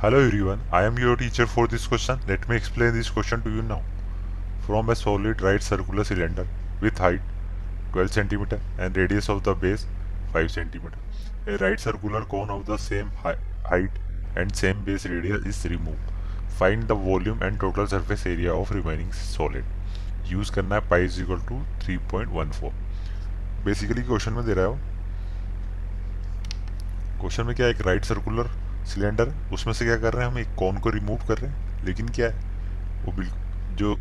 Hello everyone, I am your teacher for this question. Let me explain this question to you now. From a solid right circular cylinder with height 12 cm and radius of the base 5 cm. A right circular cone of the same height and same base radius is removed. Find the volume and total surface area of remaining solid. Use करना है pi is equal to three point one four basically question में दे रहा है question में क्या है एक सिलेंडर, उसमें से क्या कर रहे हैं हम? एक कौन को रिमूव कर रहे हैं। लेकिन क्या है? वो बिल्कुल जो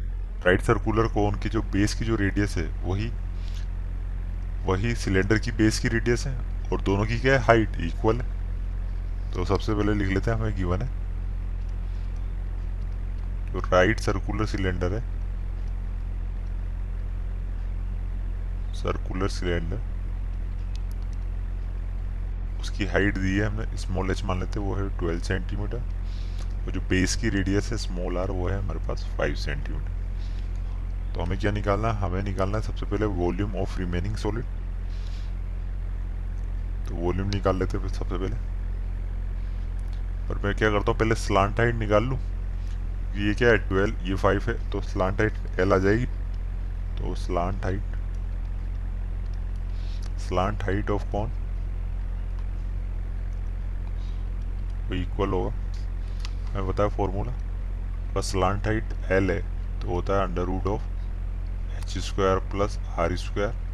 राइट सर्कुलर कोन की जो बेस की जो रेडियस है, वही वही सिलेंडर की बेस की रेडियस है। और दोनों की क्या है? हाइट इक्वल है। तो सबसे पहले लिख लेते हैं हमें गिवन है। जो राइट सर्कुलर सिलेंडर है सर्कुलर सिलेंडर उसकी हाइट दी है हमने स्मॉल एच मान लेते हैं, वो है ट्वेल्व सेंटीमीटर और जो बेस की रेडियस है स्मॉल आर वो है हमारे पास फाइव सेंटीमीटर तो हमें क्या निकालना है? हमें निकालना है सबसे पहले वॉल्यूम ऑफ़ रिमेनिंग सॉलिड तो वॉल्यूम निकाल लेते हैं सबसे पहले। और मैं क्या करता हूँ, पहले स्लांट हाइट निकाल लूँ। ये क्या है? ट्वेल्व ये फाइव है। तो स्लांट हाइट एल आ जाएगी। तो slant height slant height of कौन? वो इक्वल होगा। मैं बताया फॉर्मूला बस स्लांट हाइट एल है तो होता है under root of H square plus R square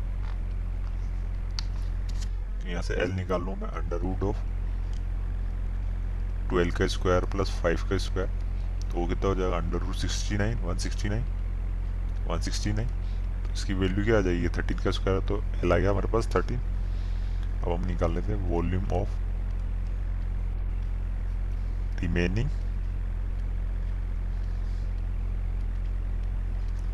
यहाँ से एल निकाल लूँ मैं अंडर रूट ऑफ़ ट्वेल्व का स्क्वायर प्लस फाइव का स्क्वायर तो वो कितना हो जाएगा? Under root sixty nine one sixty nine one sixty nine तो इसकी वैल्यू क्या आ जाएगी? थर्टीन का स्क्वायर तो एल आ गया हमारे पास थर्टीन अब हम निकाल लेते हैं वॉल्यूम ऑफ़ रिमेनिंग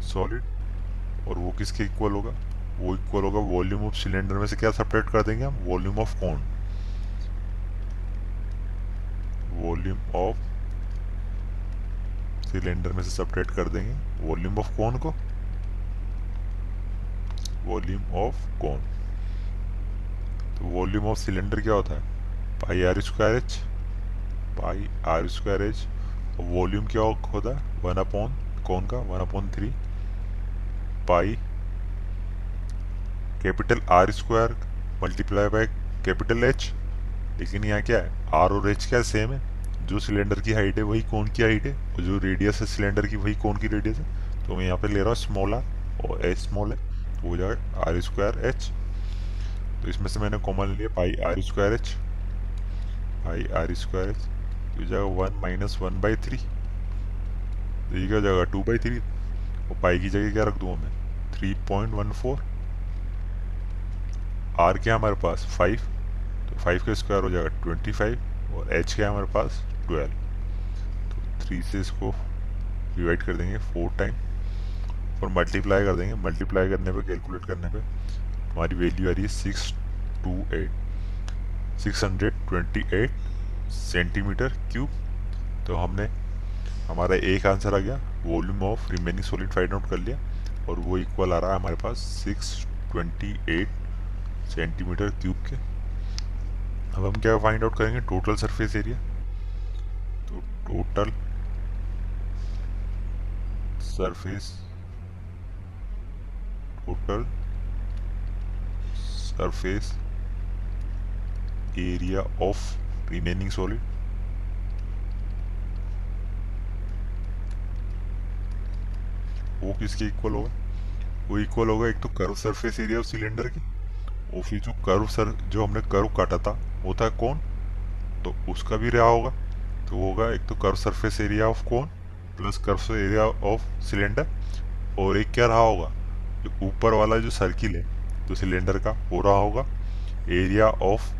सॉलिड और वो किसके इक्वल होगा? वो इक्वल होगा वॉल्यूम ऑफ़ सिलेंडर में से क्या सेपरेट कर देंगे हम? वॉल्यूम ऑफ़ कौन वॉल्यूम ऑफ़ सिलेंडर में से सेपरेट कर देंगे. वॉल्यूम ऑफ़ कौन को. वॉल्यूम ऑफ़ कौन तो वॉल्यूम ऑफ़ सिलेंडर क्या होता है? Pi R square H pi R square H volume क्या होता है? वन अपॉन कौन का? One upon three pi capital R square multiply by capital H लेकिन यहाँ क्या है? आर और एच क्या सेम है? जो सिलेंडर की हाइट है, वही कौन की हाइट है? और जो रेडियस है सिलेंडर की, वही कौन की रेडियस है? तो मैं यहाँ पे ले रहा हूँ स्मॉल आर और एच स्मॉल है। तो हो जाएगा आर स्क्वायर एच तो इसमें से मैंने कॉमन लिया pi R square H pi R square H तो जाएगा one minus one by three तो ये क्या जाएगा टू बाई थ्री और पाई की जगह क्या रख दूँ मैं three point one four R क्या हमारे पास? फाइव तो फाइव का स्क्वायर हो जाएगा ट्वेंटी फाइव और एच क्या हमारे पास? ट्वेल्व तो थ्री से इसको डिवाइड कर देंगे फोर टाइम और मल्टीप्लाई कर देंगे. मल्टीप्लाई करने पे कैलकुलेट करने पे, हमारी वैल्यू आ रही है six two eight six hundred twenty eight centimetre cube. तो हमने, हमारा एक आंसर आ गया, volume of remaining solid find out कर लिया, और वो इक्वल आ रहा है हमारे पास six twenty eight centimetre cube के। अब हम क्या फाइंड आउट करेंगे? टोटल सरफेस एरिया तो total surface total surface area of remaining solid वो किसके इक्वल होगा? वो इक्वल होगा एक तो curve surface area of cylinder की। और फिर जो कर्व सर जो हमने कर्व काटा था, वो था कौन? तो उसका भी रहा होगा। तो होगा एक तो कर्व सरफेस एरिया ऑफ़ कौन? Plus curve area of cylinder और एक क्या रहा होगा? जो ऊपर वाला जो सर्किल है तो सिलेंडर का, वो रहा होगा। Area of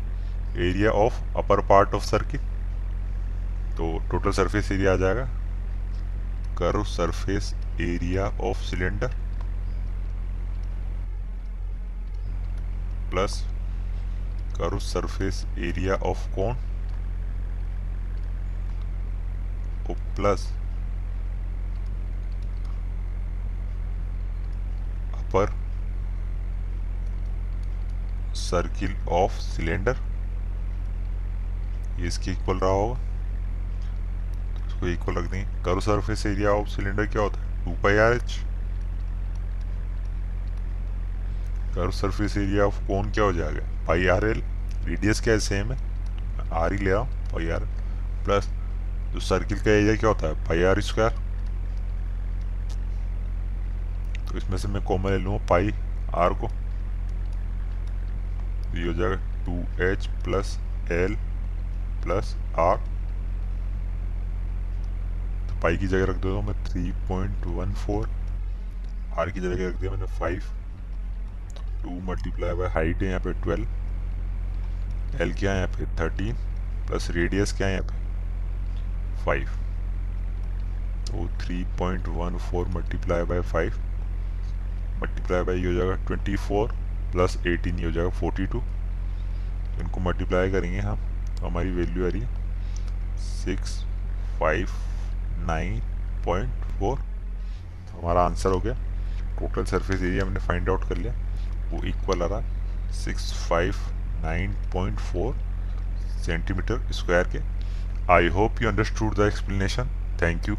area of upper part of circuit तो टोटल सरफेस एरिया आ जाएगा। Curve surface area of cylinder plus curve surface area of cone plus upper circle of cylinder ये इसके इक्वल रहा होगा। इसको इक्वल रख देंगे करो सरफेस एरिया ऑफ़ सिलेंडर क्या होता है? टू पाई आर एच करो सरफेस एरिया ऑफ़ कोन क्या हो जाएगा? पाई आर एल रेडियस क्या है? सेम है। आर ही ले रहा हूँ पाई आर प्लस जो सर्किल का एरिया क्या होता है? पाई आर स्क्वायर तो इसमें से मैं कॉमन ले लूँगा पाई आर को। ये हो जाएगा two H plus L plus R. तो पाई की जगह रख हूँ मैं three point one four R की जगह रख दिया मैंने five two multiply by height है यहाँ पे ट्वेल्व एल क्या है यहाँ पे थर्टीन प्लस रेडियस क्या है यहाँ पे? फाइव तो three point one four multiply by five multiply by ये हो जाएगा ट्वेंटी फोर प्लस एटीन ये हो जाएगा फोर्टी टू इनको मल्टीप्लाई करेंगे हम। तो हमारी वैल्यू आ रही six five nine point four हमारा आंसर हो गया। टोटल सरफेस एरिया हमने फाइंड आउट कर लिया। वो इक्वल आ रहा six five nine point four centimetre square के। I hope you understood the explanation thank you